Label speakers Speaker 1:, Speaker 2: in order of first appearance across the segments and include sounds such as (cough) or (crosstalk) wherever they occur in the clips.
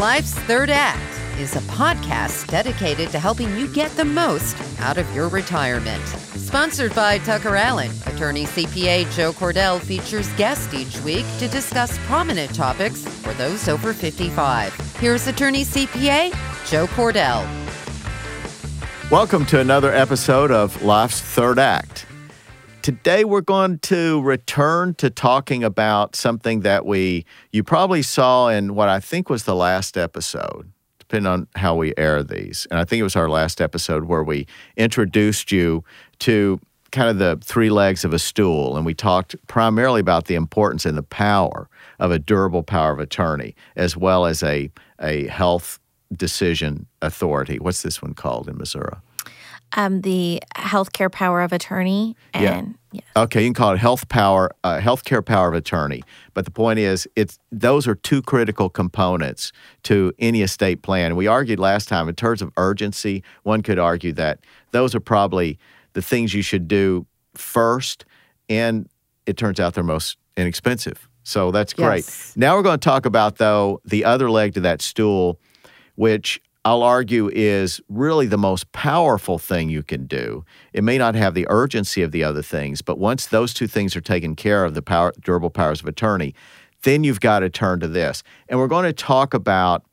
Speaker 1: Life's Third Act is a podcast dedicated to helping you get the most out of your retirement. Sponsored by Tucker Allen, attorney CPA Joe Cordell features guests each week to discuss prominent topics for those over 55. Here's attorney CPA Joe Cordell.
Speaker 2: Welcome to another episode of Life's Third Act. Today we're going to return to talking about something that we you probably saw in what I think was the last episode, depending on how we air these. And I think it was our last episode where we introduced you to kind of the three legs of a stool and we talked primarily about the importance and the power of a durable power of attorney as well as a a health decision authority. What's this one called in Missouri?
Speaker 3: Um, the healthcare power of attorney. And yeah.
Speaker 2: Okay, you can call it health power, uh, healthcare power of attorney. But the point is, it's those are two critical components to any estate plan. We argued last time in terms of urgency. One could argue that those are probably the things you should do first, and it turns out they're most inexpensive. So that's great.
Speaker 1: Yes.
Speaker 2: Now we're going to talk about though the other leg to that stool, which I'll argue is really the most powerful thing you can do. It may not have the urgency of the other things, but once those two things are taken care of, the power, durable powers of attorney, then you've got to turn to this. And we're going to talk about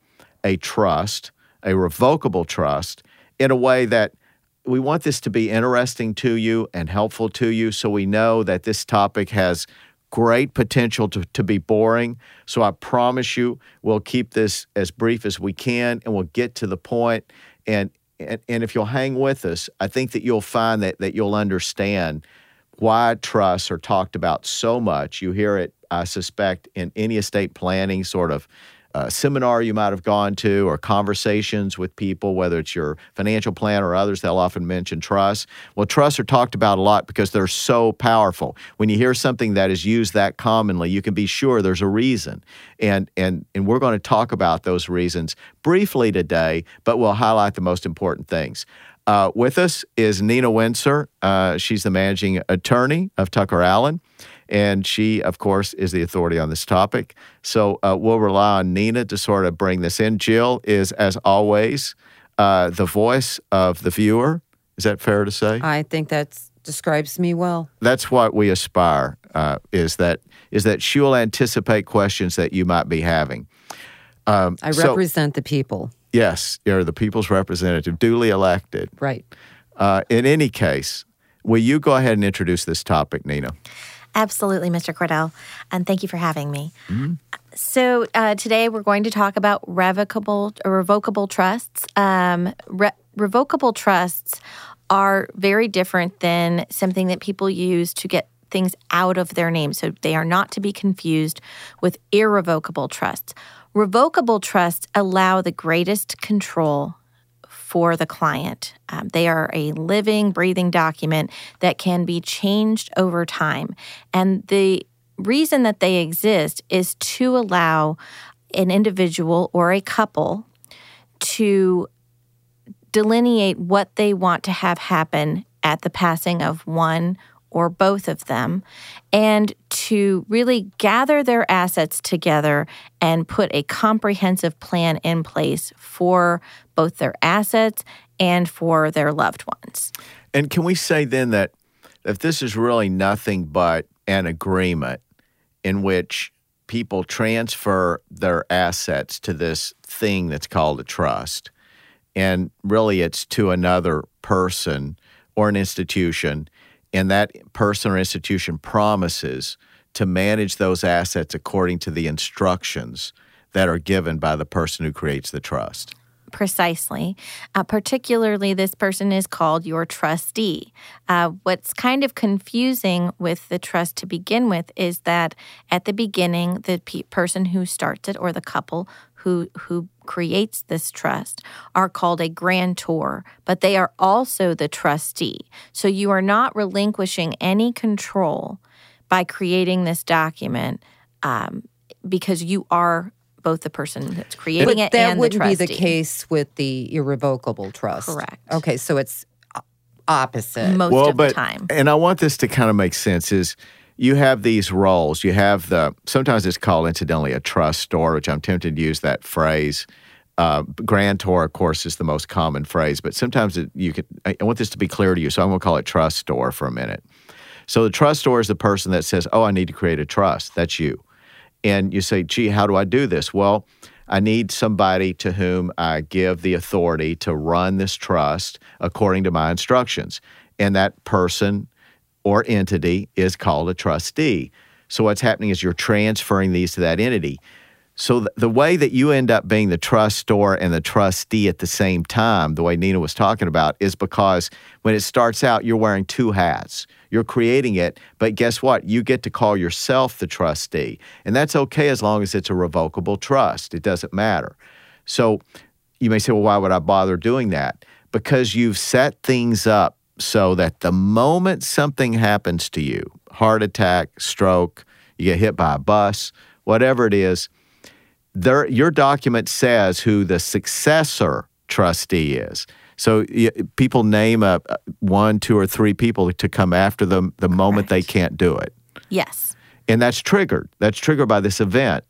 Speaker 2: a trust, a revocable trust, in a way that we want this to be interesting to you and helpful to you so we know that this topic has great potential to, to be boring. So I promise you we'll keep this as brief as we can and we'll get to the point. And, and, and if you'll hang with us, I think that you'll find that, that you'll understand why trusts are talked about so much. You hear it, I suspect, in any estate planning sort of uh, seminar you might have gone to or conversations with people, whether it's your financial plan or others, they'll often mention trusts. Well, trusts are talked about a lot because they're so powerful. When you hear something that is used that commonly, you can be sure there's a reason. And, and, and we're going to talk about those reasons briefly today, but we'll highlight the most important things. Uh, with us is Nina Windsor. Uh, she's the managing attorney of Tucker Allen, and she, of course, is the authority on this topic. So uh, we'll rely on Nina to sort of bring this in. Jill is, as always, uh, the voice of the viewer. Is that fair to say?
Speaker 1: I think that describes me well.
Speaker 2: That's what we aspire. Uh, is that is that she will anticipate questions that you might be having. Um,
Speaker 1: I
Speaker 2: so-
Speaker 1: represent the people.
Speaker 2: yes, you're the people's representative, duly elected.
Speaker 1: Right.
Speaker 2: Uh, in any case, will you go ahead and introduce this topic, Nina?
Speaker 3: Absolutely, Mr. Cordell. And thank you for having me. So, uh, today we're going to talk about revocable or revocable trusts. Um, re- revocable trusts are very different than something that people use to get things out of their name. So, they are not to be confused with irrevocable trusts. Revocable trusts allow the greatest control for the client. Um, they are a living, breathing document that can be changed over time. And the reason that they exist is to allow an individual or a couple to delineate what they want to have happen at the passing of one or both of them and to really gather their assets together and put a comprehensive plan in place for both their assets and for their loved ones.
Speaker 2: And can we say then that if this is really nothing but an agreement in which people transfer their assets to this thing that's called a trust, and really it's to another person or an institution, and that person or institution promises to manage those assets according to the instructions that are given by the person who creates the trust.
Speaker 3: Precisely. Uh, particularly, this person is called your trustee. Uh, what's kind of confusing with the trust to begin with is that at the beginning, the pe- person who starts it or the couple who who creates this trust are called a grantor, but they are also the trustee. So you are not relinquishing any control by creating this document um, because you are both the person that's creating
Speaker 1: But
Speaker 3: it
Speaker 1: that
Speaker 3: and
Speaker 1: wouldn't
Speaker 3: the
Speaker 1: be
Speaker 3: trustee.
Speaker 1: the case with the irrevocable trust.
Speaker 3: Correct.
Speaker 1: Okay, so it's opposite.
Speaker 3: most
Speaker 2: well,
Speaker 3: of
Speaker 2: but
Speaker 3: the time.
Speaker 2: and I want this to kind of make sense is you have these roles. You have the sometimes it's called incidentally a trustor, which I'm tempted to use that phrase. Uh, grantor, of course, is the most common phrase, but sometimes it, you can. I want this to be clear to you, so I'm going to call it trustor for a minute. So the trustor is the person that says, "Oh, I need to create a trust." That's you, and you say, "Gee, how do I do this?" Well, I need somebody to whom I give the authority to run this trust according to my instructions, and that person or entity is called a trustee. So what's happening is you're transferring these to that entity. So th- the way that you end up being the trustor and the trustee at the same time, the way Nina was talking about, is because when it starts out, you're wearing two hats. You're creating it, but guess what? You get to call yourself the trustee. And that's okay as long as it's a revocable trust. It doesn't matter. So you may say, well, why would I bother doing that? Because you've set things up so that the moment something happens to you, heart attack, stroke, you get hit by a bus, whatever it is, there, your document says who the successor trustee is. So people name a, one, two, or three people to come after them the moment they can't do it.
Speaker 3: Yes.
Speaker 2: And that's triggered. That's triggered by this event.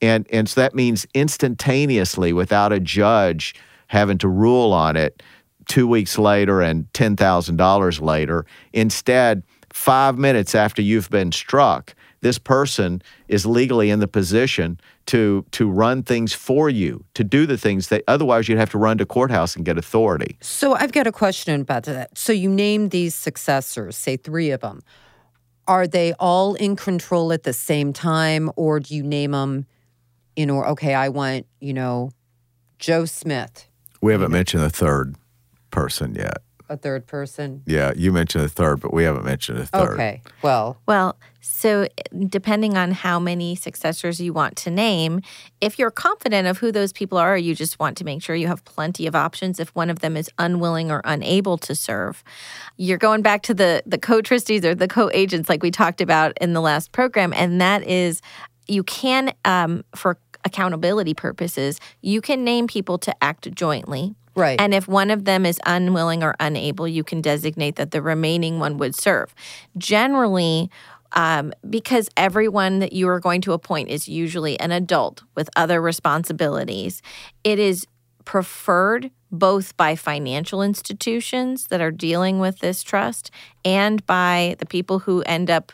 Speaker 2: And, and so that means instantaneously, without a judge having to rule on it two weeks later and $10,000 later, instead, five minutes after you've been struck, this person is legally in the position to to run things for you, to do the things that otherwise you'd have to run to courthouse and get authority.
Speaker 1: So I've got a question about that. So you name these successors, say three of them. Are they all in control at the same time, or do you name them in or okay? I want you know Joe Smith.
Speaker 2: We haven't mentioned the third person yet
Speaker 1: a third person?
Speaker 2: Yeah, you mentioned a third, but we haven't mentioned a third.
Speaker 1: Okay. Well,
Speaker 3: well, so depending on how many successors you want to name, if you're confident of who those people are, you just want to make sure you have plenty of options if one of them is unwilling or unable to serve. You're going back to the the co-trustees or the co-agents like we talked about in the last program and that is you can um, for accountability purposes, you can name people to act jointly.
Speaker 1: Right.
Speaker 3: And if one of them is unwilling or unable, you can designate that the remaining one would serve. Generally, um, because everyone that you are going to appoint is usually an adult with other responsibilities, it is preferred both by financial institutions that are dealing with this trust and by the people who end up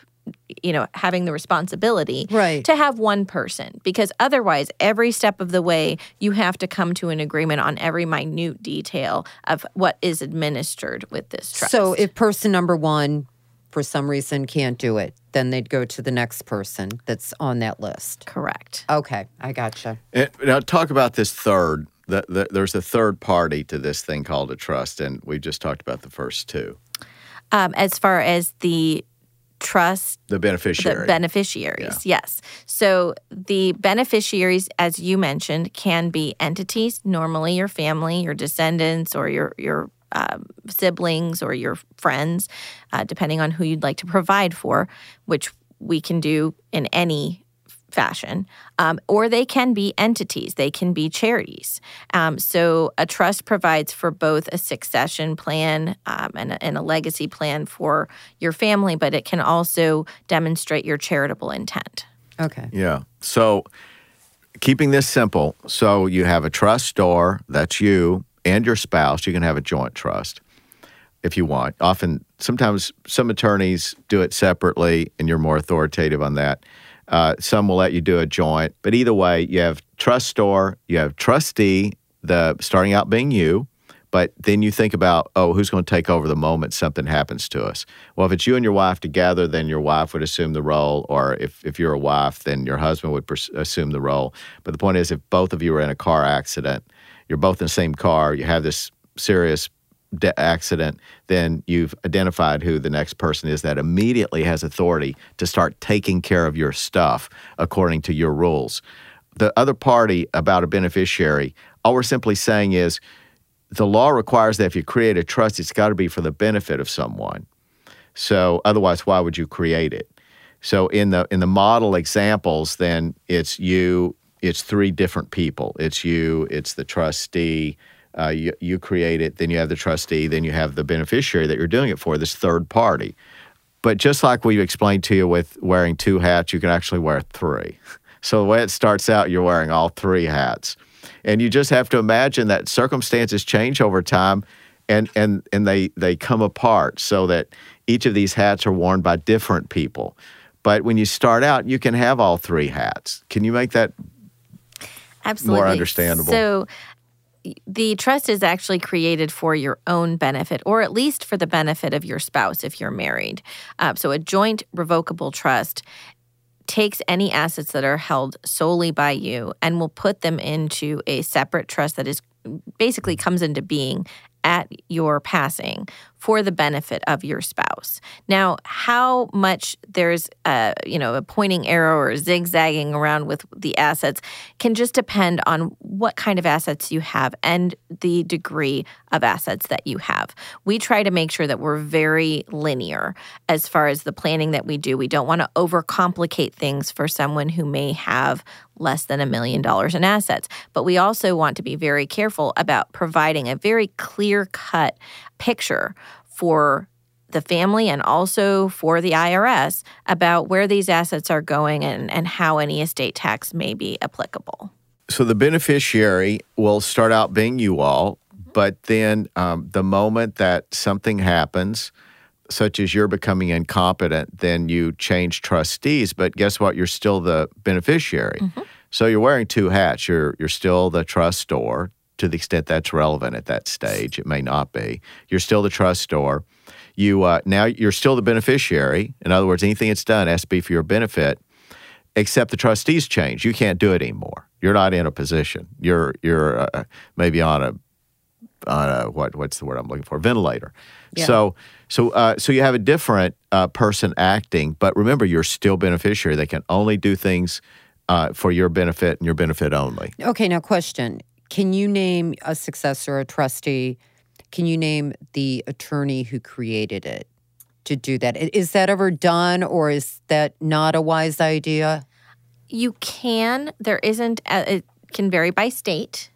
Speaker 3: you know having the responsibility
Speaker 1: right.
Speaker 3: to have one person. Because otherwise every step of the way you have to come to an agreement on every minute detail of what is administered with this trust.
Speaker 1: So if person number one for some reason can't do it then they'd go to the next person that's on that list.
Speaker 3: Correct.
Speaker 1: Okay i gotcha.
Speaker 2: And now talk about this third the, the, there's a third party to this thing called a trust and we just talked about the first two.
Speaker 3: Um, as far as the trust
Speaker 2: the beneficiary.
Speaker 3: The beneficiaries, yeah. yes. So the beneficiaries, as you mentioned, can be entities, normally your family, your descendants, or your your um, siblings or your friends, uh, depending on who you'd like to provide for, which we can do in any fashion, um, or they can be entities, they can be charities. Um, so a trust provides for both a succession plan um, and, a, and a legacy plan for your family, but it can also demonstrate your charitable intent.
Speaker 1: Okay.
Speaker 2: Yeah. So keeping this simple, so you have a trust trustor, that's you and your spouse. You can have a joint trust if you want. Often, sometimes some attorneys do it separately, and you're more authoritative on that. Uh, some will let you do a joint, but either way, you have trustor, you have trustee, the starting out being you, but then you think about, oh, who's going to take over the moment something happens to us? Well, if it's you and your wife together, then your wife would assume the role, or if, if you're a wife, then your husband would pers- assume the role. But the point is, if both of you are in a car accident, you're both in the same car, you have this serious de- accident, then you've identified who the next person is that immediately has authority to start taking care of your stuff according to your rules. The other party about a beneficiary, all we're simply saying is the law requires that if you create a trust, it's got to be for the benefit of someone. So otherwise, why would you create it? So in the in the model examples, then it's you, it's three different people. It's you, it's the trustee, uh, you, you create it, then you have the trustee, then you have the beneficiary that you're doing it for, this third party. But just like we explained to you with wearing two hats, you can actually wear three. (laughs) So the way it starts out, you're wearing all three hats. And you just have to imagine that circumstances change over time and, and, and they, they come apart so that each of these hats are worn by different people. But when you start out, you can have all three hats. Can you make that
Speaker 3: Absolutely.
Speaker 2: more understandable?
Speaker 3: So the trust is actually created for your own benefit, or at least for the benefit of your spouse if you're married. Uh, so a joint revocable trust takes any assets that are held solely by you and will put them into a separate trust that is basically comes into being at your passing for the benefit of your spouse. Now, how much there's a, you know, a pointing arrow or zigzagging around with the assets can just depend on what kind of assets you have and the degree of assets that you have. We try to make sure that we're very linear as far as the planning that we do. We don't want to overcomplicate things for someone who may have less than a million dollars in assets. But we also want to be very careful about providing a very clear cut picture for the family and also for the IRS about where these assets are going and, and how any estate tax may be applicable.
Speaker 2: So the beneficiary will start out being you all, but then um, the moment that something happens, such as you're becoming incompetent, then you change trustees. But guess what? You're still the beneficiary. Mm-hmm. So you're wearing two hats. You're you're still the trustor to the extent that's relevant at that stage. It may not be. You're still the trustor. You uh, now you're still the beneficiary. In other words, anything that's done has to be for your benefit, except the trustees change. You can't do it anymore. You're not in a position. You're you're uh, maybe on a on a what what's the word I'm looking for ventilator. Yeah. So so uh, so you have a different uh, person acting, but remember you're still beneficiary. They can only do things uh, for your benefit and your benefit only.
Speaker 1: Okay, now question: Can you name a successor, a trustee? Can you name the attorney who created it to do that? Is that ever done, or is that not a wise idea?
Speaker 3: You can. There isn't. A, it can vary by state.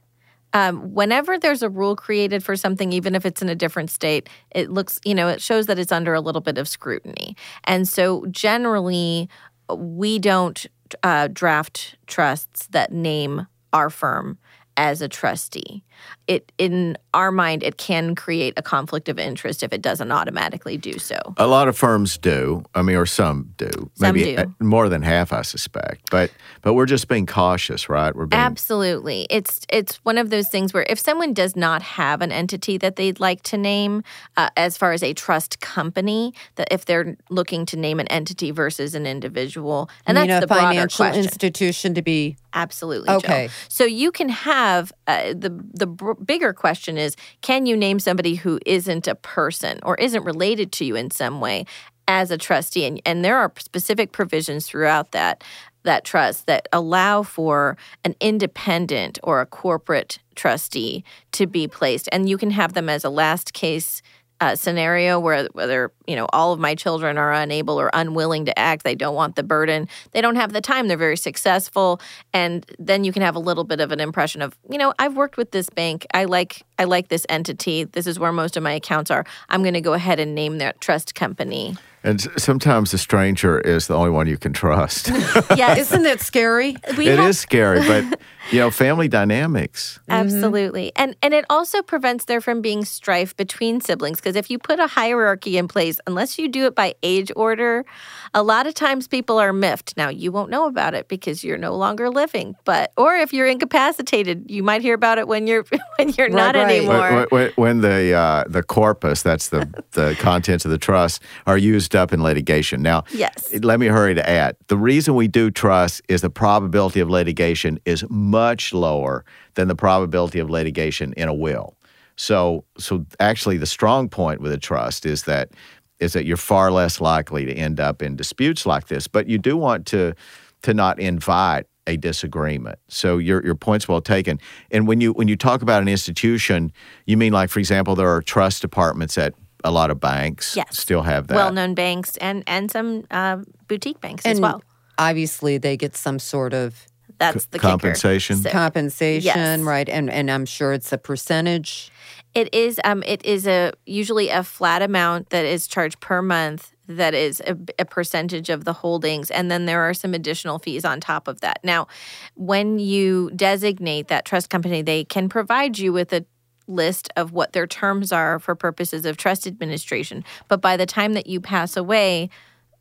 Speaker 3: Um, whenever there's a rule created for something, even if it's in a different state, it looks, you know, it shows that it's under a little bit of scrutiny. And so generally, we don't uh, draft trusts that name our firm as a trustee. It in our mind it can create a conflict of interest if it doesn't automatically do so.
Speaker 2: A lot of firms do. I mean or some do.
Speaker 3: Some
Speaker 2: Maybe
Speaker 3: do.
Speaker 2: more than half I suspect. But but we're just being cautious, right? We're being
Speaker 3: Absolutely. It's it's one of those things where if someone does not have an entity that they'd like to name uh, as far as a trust company, that if they're looking to name an entity versus an individual, and
Speaker 1: I mean,
Speaker 3: that's
Speaker 1: a
Speaker 3: the broader
Speaker 1: financial
Speaker 3: question.
Speaker 1: institution to be
Speaker 3: Absolutely.
Speaker 1: Okay.
Speaker 3: Joe. So you can have uh, the the br- bigger question is can you name somebody who isn't a person or isn't related to you in some way as a trustee? And, and there are specific provisions throughout that that trust that allow for an independent or a corporate trustee to be placed. And you can have them as a last case uh, scenario where whether you know all of my children are unable or unwilling to act they don't want the burden they don't have the time they're very successful and then you can have a little bit of an impression of you know i've worked with this bank i like i like this entity this is where most of my accounts are i'm going to go ahead and name that trust company
Speaker 2: and sometimes the stranger is the only one you can trust. (laughs)
Speaker 3: yeah,
Speaker 1: Isn't that scary?
Speaker 3: we
Speaker 2: It
Speaker 3: have-
Speaker 2: is scary, but (laughs) you know, family dynamics.
Speaker 3: Absolutely. And and it also prevents there from being strife between siblings because if you put a hierarchy in place, unless you do it by age order, a lot of times people are miffed. Now, you won't know about it because you're no longer living, but or if you're incapacitated, you might hear about it when you're (laughs) when you're not
Speaker 1: right.
Speaker 3: anymore.
Speaker 2: When, when, when the uh, the corpus, that's the the contents of the trust, are used up in litigation. Now,
Speaker 3: Yes.
Speaker 2: let me hurry to add. The reason we do trust is the probability of litigation is much lower than the probability of litigation in a will. So, so actually, the strong point with a trust is that is that you're far less likely to end up in disputes like this. But you do want to to not invite a disagreement. So your your point's well taken. And when you when you talk about an institution, you mean like, for example, there are trust departments at a lot of banks.
Speaker 3: Yes.
Speaker 2: still have that.
Speaker 3: Well-known banks and and some uh, boutique banks as well.
Speaker 1: obviously, they get some sort of
Speaker 3: That's the
Speaker 2: compensation?
Speaker 3: So-
Speaker 1: compensation,
Speaker 3: Yes.
Speaker 1: right? And and I'm sure it's a percentage.
Speaker 3: It is um it is a usually a flat amount that is charged per month that is a, a percentage of the holdings. And then there are some additional fees on top of that. Now, when you designate that trust company, they can provide you with a list of what their terms are for purposes of trust administration. But by the time that you pass away,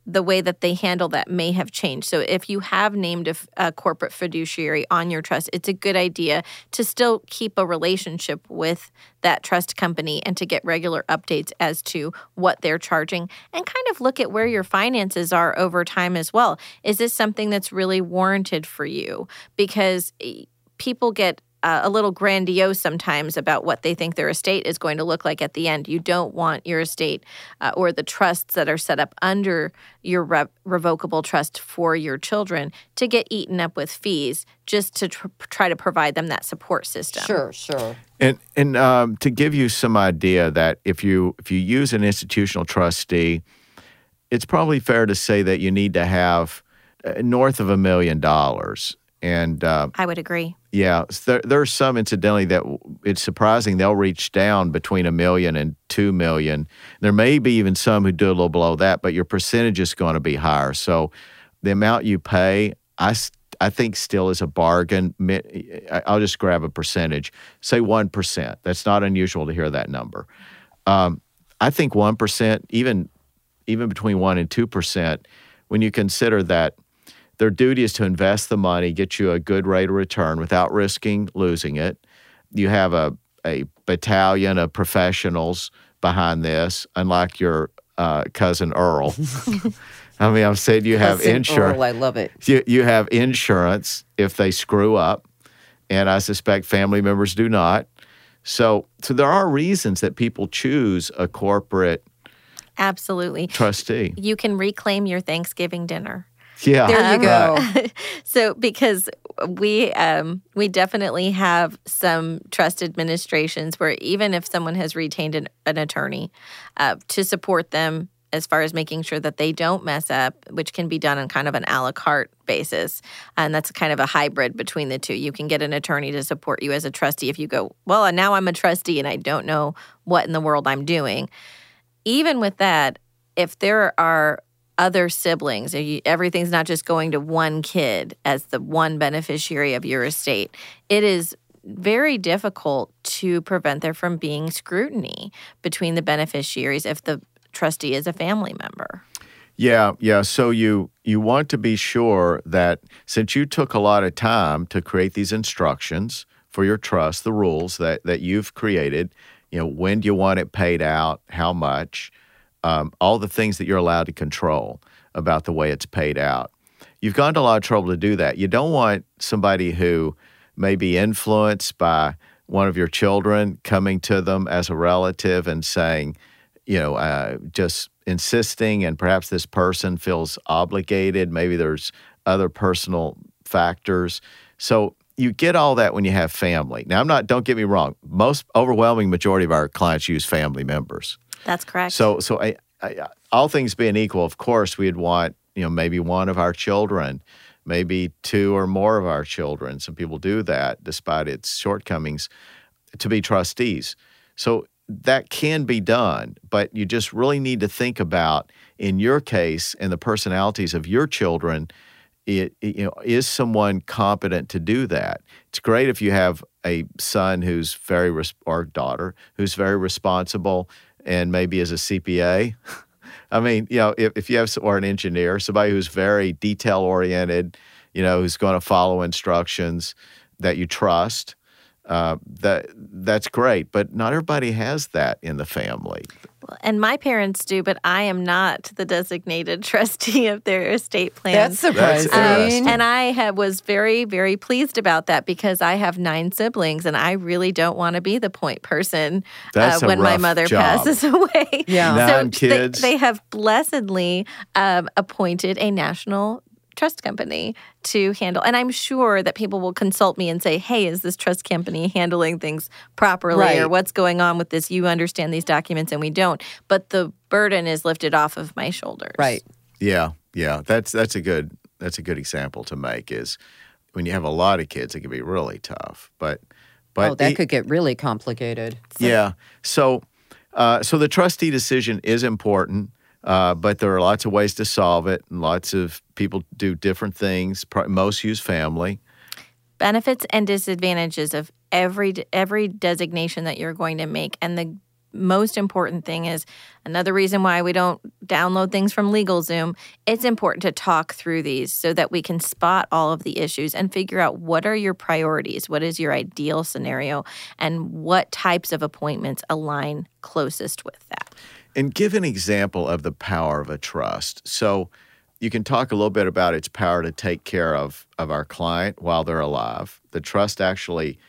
Speaker 3: the way that they handle that may have changed. So if you have named a, a, corporate fiduciary on your trust, it's a good idea to still keep a relationship with that trust company and to get regular updates as to what they're charging and kind of look at where your finances are over time as well. Is this something that's really warranted for you? Because eh, people get uh, a little grandiose sometimes about what they think their estate is going to look like at the end. You don't want your estate uh, or the trusts that are set up under your re- revocable trust for your children to get eaten up with fees just to tr- try to provide them that support system.
Speaker 1: Sure, sure.
Speaker 2: And and um, to give you some idea that if you if you use an institutional trustee, it's probably fair to say that you need to have uh, north of a million dollars. And uh,
Speaker 3: I would agree.
Speaker 2: Yeah, there, there's some incidentally that it's surprising they'll reach down between a million and two million. There may be even some who do a little below that, but your percentage is going to be higher. So the amount you pay, I, I think still is a bargain. I'll just grab a percentage, say 1%. That's not unusual to hear that number. Um, I think 1%, even, even between 1% and 2%, when you consider that – their duty is to invest the money, get you a good rate of return without risking losing it. You have a, a battalion of professionals behind this, unlike your uh, cousin Earl. (laughs) I mean, I'm saying you have insurance.
Speaker 1: I love it.
Speaker 2: You, you have insurance if they screw up, and I suspect family members do not. So, so there are reasons that people choose a corporate
Speaker 3: absolutely
Speaker 2: trustee.
Speaker 3: You can reclaim your Thanksgiving dinner.
Speaker 2: Yeah.
Speaker 1: There you go. (laughs)
Speaker 3: so because we um, we definitely have some trust administrations where even if someone has retained an, an attorney uh, to support them as far as making sure that they don't mess up, which can be done on kind of an a la carte basis. And that's kind of a hybrid between the two. You can get an attorney to support you as a trustee if you go, well, now I'm a trustee and I don't know what in the world I'm doing. Even with that, if there are other siblings. Everything's not just going to one kid as the one beneficiary of your estate. It is very difficult to prevent there from being scrutiny between the beneficiaries if the trustee is a family member.
Speaker 2: Yeah, yeah. So you you want to be sure that since you took a lot of time to create these instructions for your trust, the rules that that you've created, you know, when do you want it paid out, how much, um, all the things that you're allowed to control about the way it's paid out. You've gone to a lot of trouble to do that. You don't want somebody who may be influenced by one of your children coming to them as a relative and saying, you know, uh, just insisting, and perhaps this person feels obligated. Maybe there's other personal factors. So you get all that when you have family. Now, I'm not, don't get me wrong, most overwhelming majority of our clients use family members.
Speaker 3: That's correct.
Speaker 2: So, so I, I, all things being equal, of course, we'd want you know maybe one of our children, maybe two or more of our children. Some people do that despite its shortcomings, to be trustees. So that can be done, but you just really need to think about in your case and the personalities of your children. It, you know, is someone competent to do that? It's great if you have a son who's very res- or daughter who's very responsible and maybe as a CPA. (laughs) I mean, you know, if, if you have or an engineer, somebody who's very detail oriented, you know, who's going to follow instructions that you trust, uh, that that's great. But not everybody has that in the family.
Speaker 3: And my parents do, but I am not the designated (laughs) trustee of their estate plan.
Speaker 1: That's surprising.
Speaker 3: Um, and I have, was very, very pleased about that because I have nine siblings, and I really don't want to be the point person uh, when my mother
Speaker 2: job.
Speaker 3: passes (laughs) away.
Speaker 1: Yeah,
Speaker 2: nine
Speaker 3: so
Speaker 2: kids.
Speaker 3: They, they have blessedly um, appointed a national trust company to handle. And I'm sure that people will consult me and say, hey, is this trust company handling things properly
Speaker 1: right.
Speaker 3: or what's going on with this? You understand these documents and we don't. But the burden is lifted off of my shoulders.
Speaker 1: Right.
Speaker 2: Yeah, yeah. That's that's a good that's a good example to make is when you have a lot of kids, it can be really tough. But but
Speaker 1: oh, that could get really complicated.
Speaker 2: So, yeah. So uh, so the trustee decision is important. Uh, but there are lots of ways to solve it, and lots of people do different things. Most use family.
Speaker 3: benefits and disadvantages of every every designation that you're going to make and the most important thing is another reason why we don't download things from LegalZoom. It's important to talk through these so that we can spot all of the issues and figure out what are your priorities, what is your ideal scenario, and what types of appointments align closest with that.
Speaker 2: And give an example of the power of a trust. So you can talk a little bit about its power to take care of, of our client while they're alive. The trust actually,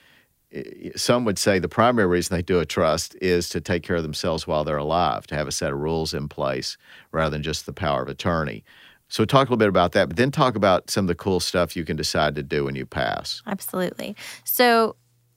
Speaker 2: some would say the primary reason they do a trust is to take care of themselves while they're alive, to have a set of rules in place rather than just the power of attorney. So talk a little bit about that, but then talk about some of the cool stuff you can decide to do when you pass.
Speaker 3: Absolutely. So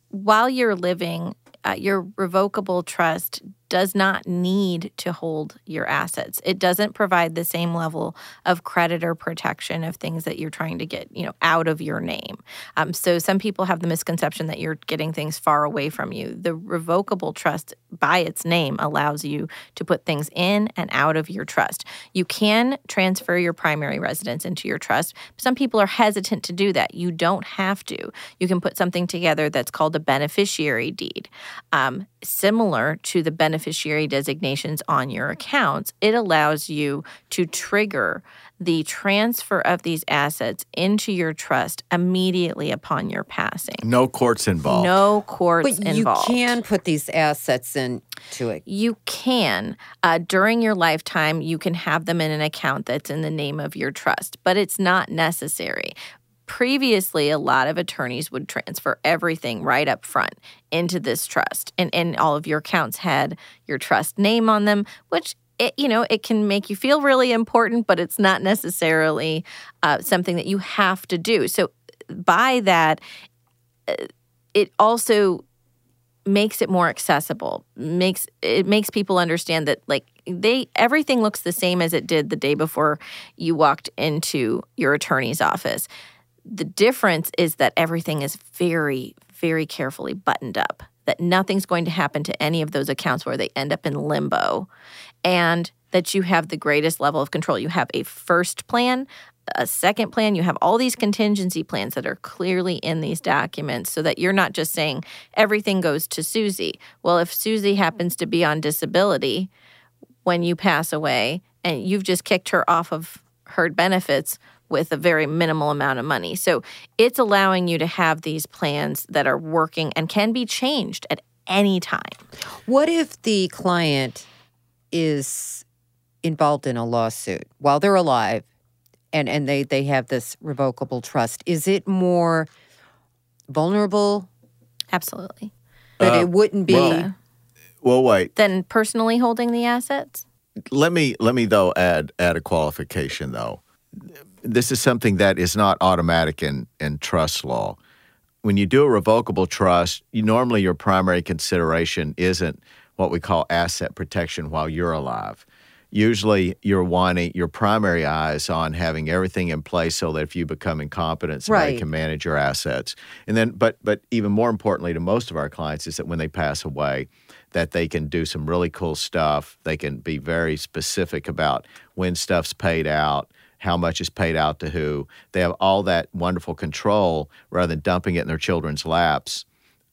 Speaker 3: while you're living, uh, your revocable trust does not need to hold your assets. It doesn't provide the same level of creditor protection of things that you're trying to get, you know, out of your name. Um, so some people have the misconception that you're getting things far away from you. The revocable trust, by its name, allows you to put things in and out of your trust. You can transfer your primary residence into your trust. Some people are hesitant to do that. You don't have to. You can put something together that's called a beneficiary deed. Um, similar to the beneficiary designations on your accounts, it allows you to trigger the transfer of these assets into your trust immediately upon your passing.
Speaker 2: No courts involved.
Speaker 3: No courts
Speaker 1: But you
Speaker 3: involved.
Speaker 1: can put these assets into it.
Speaker 3: You can. Uh, during your lifetime, you can have them in an account that's in the name of your trust, but it's not necessary. Previously, a lot of attorneys would transfer everything right up front into this trust, and, and all of your accounts had your trust name on them, which it, you know it can make you feel really important, but it's not necessarily uh, something that you have to do. So, by that, uh, it also makes it more accessible makes it makes people understand that like they everything looks the same as it did the day before you walked into your attorney's office the difference is that everything is very very carefully buttoned up that nothing's going to happen to any of those accounts where they end up in limbo and that you have the greatest level of control you have a first plan a second plan. You have all these contingency plans that are clearly in these documents so that you're not just saying everything goes to Susie. Well, if Susie happens to be on disability when you pass away and you've just kicked her off of her benefits with a very minimal amount of money. So it's allowing you to have these plans that are working and can be changed at any time.
Speaker 1: What if the client is involved in a lawsuit while they're alive and, and they, they have this revocable trust? Is it more vulnerable
Speaker 3: Absolutely.
Speaker 1: But
Speaker 2: Uh,
Speaker 1: it wouldn't be?
Speaker 2: well- Well, wait.
Speaker 3: Then personally holding the assets?
Speaker 2: let me let me though add add a qualification though. This is something that is not automatic in in trust law. When you do a revocable trust, you normally your primary consideration isn't what we call asset protection while you're alive. Usually, you're wanting your primary eyes on having everything in place so that if you become incompetent, somebody
Speaker 1: Right.
Speaker 2: can manage your assets. And then, but but even more importantly to most of our clients is that when they pass away, that they can do some really cool stuff. They can be very specific about when stuff's paid out, how much is paid out to who. They have all that wonderful control rather than dumping it in their children's laps,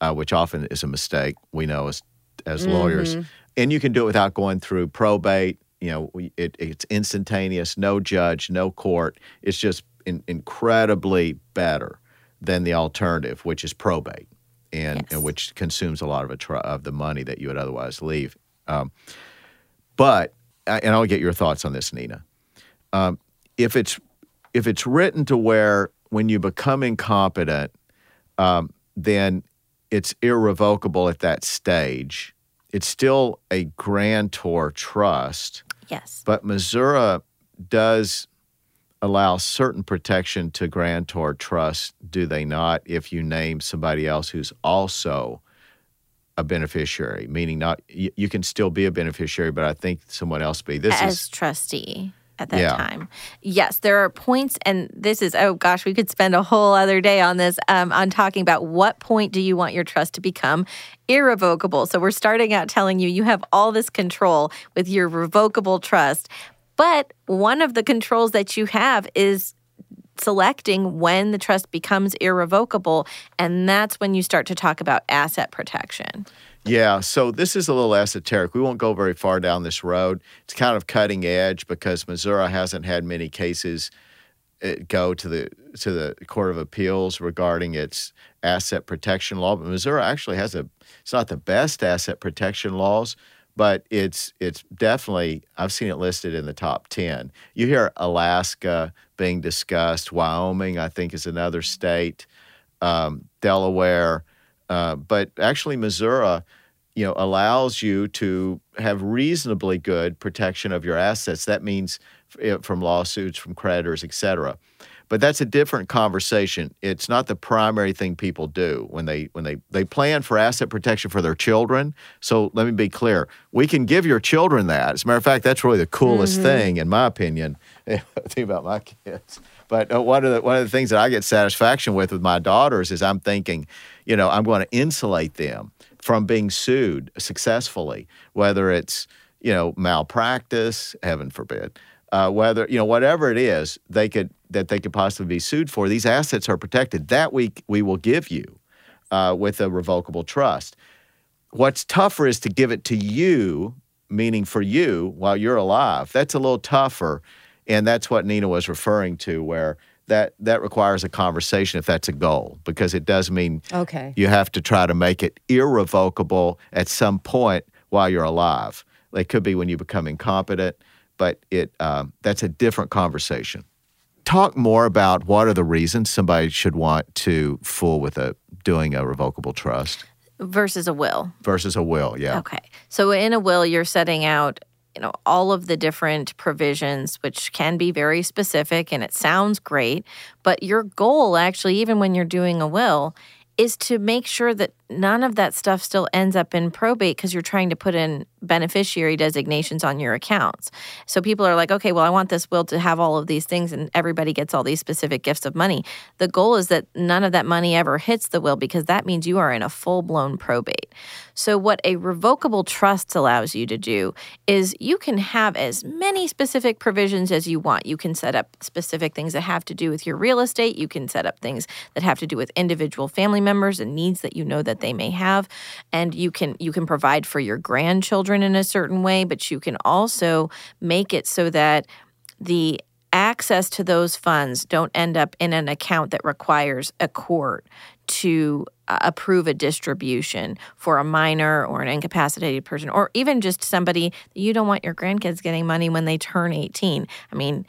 Speaker 2: uh, which often is a mistake. We know as as lawyers, and you can do it without going through probate. You know, it, it's instantaneous, no judge, no court. It's just in, incredibly better than the alternative, which is probate, and,
Speaker 3: Yes.
Speaker 2: and which consumes a lot of a tr- of the money that you would otherwise leave. Um, but and I'll get your thoughts on this, Nina. Um, if it's if it's written to where when you become incompetent, um, then it's irrevocable at that stage. It's still a grantor trust,
Speaker 3: Yes.
Speaker 2: but Missouri does allow certain protection to grantor trusts, do they not? If you name somebody else who's also a beneficiary, meaning not you, you can still be a beneficiary, but I think someone else be. This
Speaker 3: As
Speaker 2: is
Speaker 3: trustee. At that
Speaker 2: Yeah.
Speaker 3: time. Yes, there are points, and this is oh gosh, we could spend a whole other day on this um, on talking about what point do you want your trust to become irrevocable. So we're starting out telling you you have all this control with your revocable trust, but one of the controls that you have is selecting when the trust becomes irrevocable, and that's when you start to talk about asset protection.
Speaker 2: Yeah, so this is a little esoteric. We won't go very far down this road. It's kind of cutting edge because Missouri hasn't had many cases uh, go to the to the Court of Appeals regarding its asset protection law. But Missouri actually has a it's not the best asset protection laws, but it's it's definitely I've seen it listed in the top ten. You hear Alaska being discussed, Wyoming I think is another state, um, Delaware, uh, but actually Missouri, you know, allows you to have reasonably good protection of your assets. That means f- from lawsuits, from creditors, et cetera. But that's a different conversation. It's not the primary thing people do when they when they they plan for asset protection for their children. So let me be clear: we can give your children that. As a matter of fact, that's really the coolest thing, in my opinion. (laughs) think about my kids. But uh, one of the one of the things that I get satisfaction with with my daughters is I'm thinking, you know, I'm going to insulate them from being sued successfully, whether it's you know malpractice, heaven forbid, uh, whether you know whatever it is they could that they could possibly be sued for. These assets are protected. That we we will give you uh, with a revocable trust. What's tougher is to give it to you, meaning for you while you're alive. That's a little tougher, and that's what Nina was referring to, where that that requires a conversation if that's a goal, because it does mean
Speaker 1: Okay.
Speaker 2: you have to try to make it irrevocable at some point while you're alive. It could be when you become incompetent, but it um, that's a different conversation. Talk more about what are the reasons somebody should want to fool with a doing a revocable trust
Speaker 3: Versus a will.
Speaker 2: versus a will. Yeah.
Speaker 3: Okay. So in a will, you're setting out, you know, all of the different provisions, which can be very specific and it sounds great. But your goal, actually, even when you're doing a will, is to make sure that none of that stuff still ends up in probate because you're trying to put in beneficiary designations on your accounts. So people are like, okay, well, I want this will to have all of these things and everybody gets all these specific gifts of money. The goal is that none of that money ever hits the will because that means you are in a full blown probate. So, what a revocable trust allows you to do is you can have as many specific provisions as you want. You can set up specific things that have to do with your real estate. You can set up things that have to do with individual family members and needs that you know that they may have. And you can you can provide for your grandchildren in a certain way, but you can also make it so that the access to those funds don't end up in an account that requires a court to uh, approve a distribution for a minor or an incapacitated person or even just somebody you don't want your grandkids getting money when they turn 18. I mean,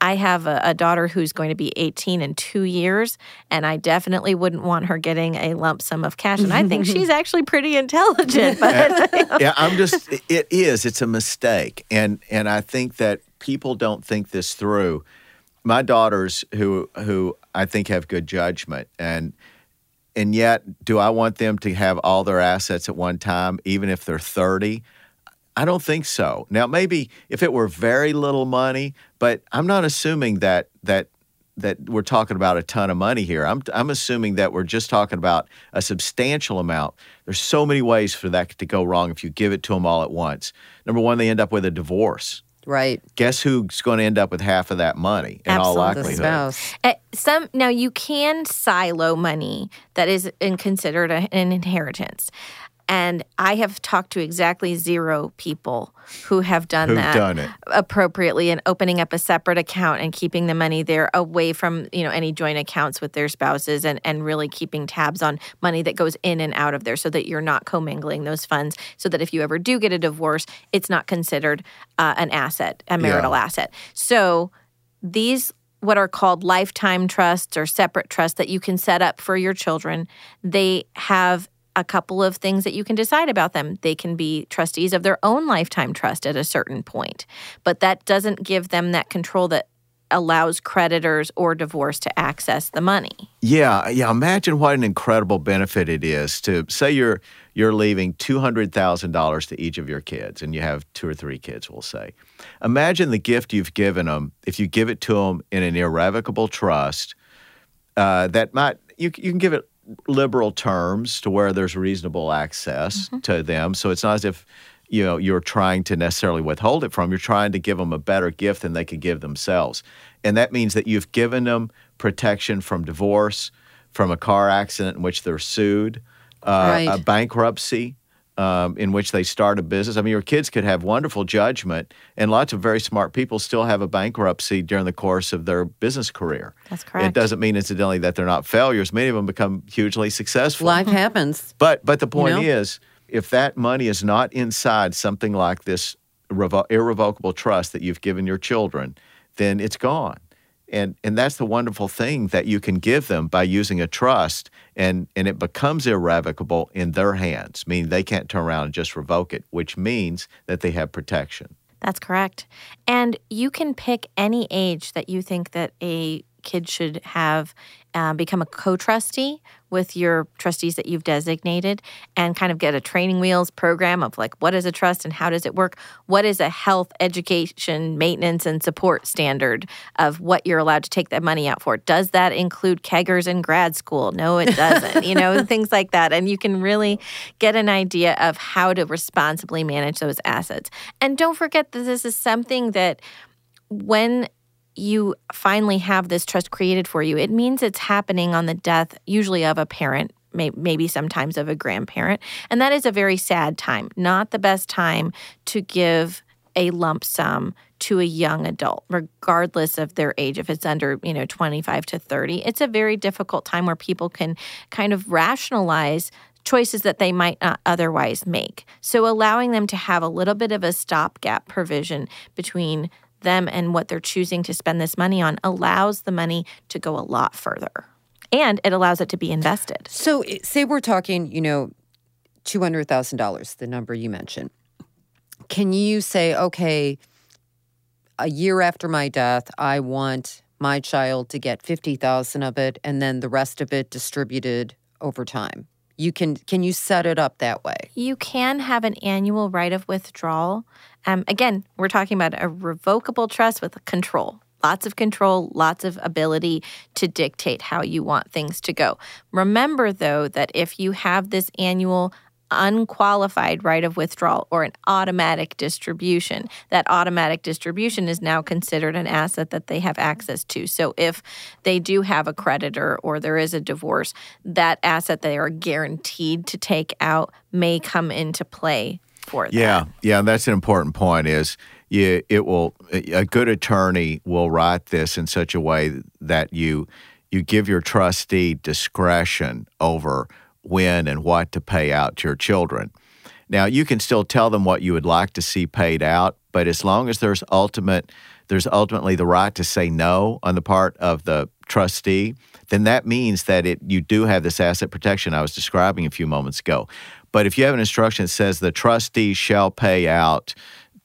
Speaker 3: I have a, a daughter who's going to be 18 in two years, and I definitely wouldn't want her getting a lump sum of cash. And I think (laughs) she's actually pretty intelligent, but (laughs)
Speaker 2: yeah, I'm just it is. It's a mistake. And and I think that people don't think this through. My daughters who who I think have good judgment and and yet do I want them to have all their assets at one time even if they're 30? I don't think so. Now maybe if it were very little money, but I'm not assuming that that that we're talking about a ton of money here. I'm I'm assuming that we're just talking about a substantial amount. There's so many ways for that to go wrong if you give it to them all at once. Number one, they end up with a divorce.
Speaker 1: Right.
Speaker 2: Guess who's going to end up with half of that money in all
Speaker 3: Absolutely.
Speaker 1: The
Speaker 2: likelihood?
Speaker 1: spouse.
Speaker 3: Uh, some now you can silo money that is in considered a, an inheritance. And I have talked to exactly zero people who have done
Speaker 2: Who've
Speaker 3: that
Speaker 2: done
Speaker 3: appropriately and opening up a separate account and keeping the money there away from you know any joint accounts with their spouses and, and really keeping tabs on money that goes in and out of there so that you're not commingling those funds so that if you ever do get a divorce it's not considered uh, an asset a marital asset. So these what are called lifetime trusts or separate trusts that you can set up for your children they have a couple of things that you can decide about them. They can be trustees of their own lifetime trust at a certain point, but that doesn't give them that control that allows creditors or divorce to access the money.
Speaker 2: Yeah, yeah. Imagine what an incredible benefit it is to say you're you're leaving two hundred thousand dollars to each of your kids, and you have two or three kids. We'll say. Imagine the gift you've given them if you give it to them in an irrevocable trust uh, that might you you can give it liberal terms to where there's reasonable access mm-hmm. to them. So it's not as if you know you're trying to necessarily withhold it from. You're trying to give them a better gift than they could give themselves, and that means that you've given them protection from divorce, from a car accident in which they're sued, uh, right. a bankruptcy. Um, in which they start a business. I mean, your kids could have wonderful judgment, and lots of very smart people still have a bankruptcy during the course of their business career.
Speaker 3: That's correct.
Speaker 2: It doesn't mean, incidentally, that they're not failures. Many of them become hugely successful.
Speaker 1: Life happens.
Speaker 2: But but the point you know? is, if that money is not inside something like this revo- irrevocable trust that you've given your children, then it's gone. And, and that's the wonderful thing that you can give them by using a trust and, and it becomes irrevocable in their hands, meaning they can't turn around and just revoke it, which means that they have protection.
Speaker 3: That's correct. And you can pick any age that you think that a kid should have uh, become a co-trustee with your trustees that you've designated and kind of get a training wheels program of like what is a trust and how does it work? What is a health education maintenance and support standard of what you're allowed to take that money out for? Does that include keggers in grad school? No it (laughs) doesn't you know things like that. And you can really get an idea of how to responsibly manage those assets. And don't forget that this is something that when you finally have this trust created for you, it means it's happening on the death, usually of a parent, maybe sometimes of a grandparent. And that is a very sad time, not the best time to give a lump sum to a young adult regardless of their age if it's under you know 25 to 30 it's a very difficult time where people can kind of rationalize choices that they might not otherwise make so allowing them to have a little bit of a stopgap provision between them and what they're choosing to spend this money on allows the money to go a lot further. And it allows it to be invested.
Speaker 1: So, say we're talking, you know, $200,000, the number you mentioned. Can you say, okay, a year after my death, I want my child to get 50,000 of it and then the rest of it distributed over time? You can can you set it up that way?
Speaker 3: You can have an annual right of withdrawal um, again, we're talking about a revocable trust with control. Lots of control, lots of ability to dictate how you want things to go. Remember, though, that if you have this annual unqualified right of withdrawal or an automatic distribution. That automatic distribution is now considered an asset that they have access to. So if they do have a creditor or there is a divorce, that asset they are guaranteed to take out may come into play for that.
Speaker 2: Yeah, yeah, that's an important point. Is you, it will a good attorney will write this in such a way that you you give your trustee discretion over when and what to pay out to your children. Now you can still tell them what you would like to see paid out, but as long as there's ultimate there's ultimately the right to say no on the part of the trustee, then that means that it you do have this asset protection I was describing a few moments ago. But if you have an instruction that says the trustee shall pay out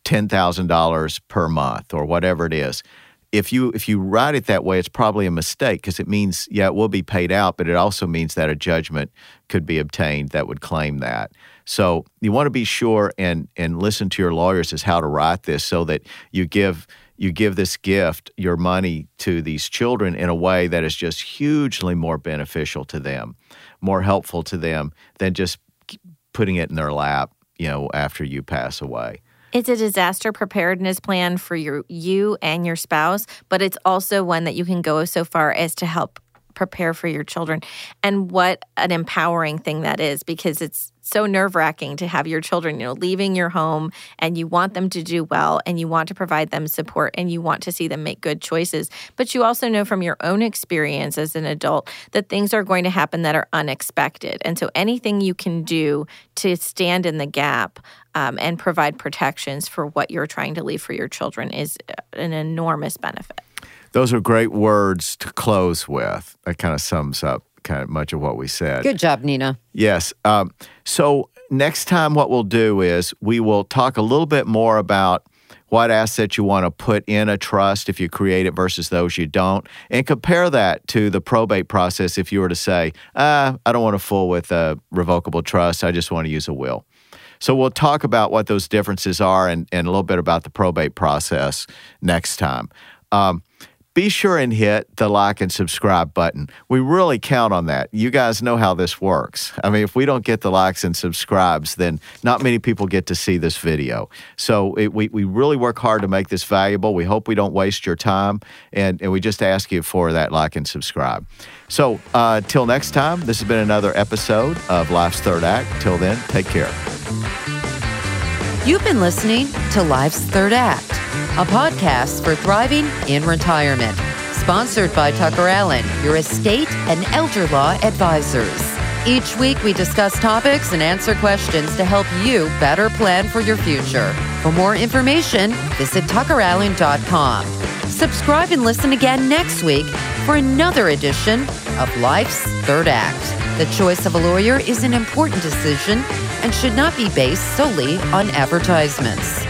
Speaker 2: $10,000 per month or whatever it is, if you if you write it that way, it's probably a mistake because it means yeah, it will be paid out, but it also means that a judgment could be obtained that would claim that. So you want to be sure and and listen to your lawyers as how to write this so that you give you give this gift, your money to these children in a way that is just hugely more beneficial to them, more helpful to them than just putting it in their lap, you know, after you pass away.
Speaker 3: It's a disaster preparedness plan for your you and your spouse, but it's also one that you can go so far as to help prepare for your children. And what an empowering thing that is because it's so nerve wracking to have your children, you know, leaving your home and you want them to do well and you want to provide them support and you want to see them make good choices. But you also know from your own experience as an adult that things are going to happen that are unexpected. And so anything you can do to stand in the gap um, and provide protections for what you're trying to leave for your children is an enormous benefit.
Speaker 2: Those are great words to close with. That kind of sums up kind of much of what we said.
Speaker 1: Good job, Nina.
Speaker 2: Yes. Um, so next time, what we'll do is we will talk a little bit more about what assets you want to put in a trust if you create it versus those you don't, and compare that to the probate process if you were to say, ah, I don't want to fool with a revocable trust, I just want to use a will. So we'll talk about what those differences are and, and a little bit about the probate process next time. Um, be sure and hit the like and subscribe button. We really count on that. You guys know how this works. I mean, if we don't get the likes and subscribes, then not many people get to see this video. So it, we, we really work hard to make this valuable. We hope we don't waste your time, and, and we just ask you for that like and subscribe. So uh, till next time, this has been another episode of Life's Third Act. Till then, take care.
Speaker 1: You've been listening to Life's Third Act, a podcast for thriving in retirement, sponsored by Tucker Allen, your estate and elder law advisors. Each week, we discuss topics and answer questions to help you better plan for your future. For more information, visit tuckerallen.com. Subscribe and listen again next week for another edition of Life's Third Act. The choice of a lawyer is an important decision and should not be based solely on advertisements.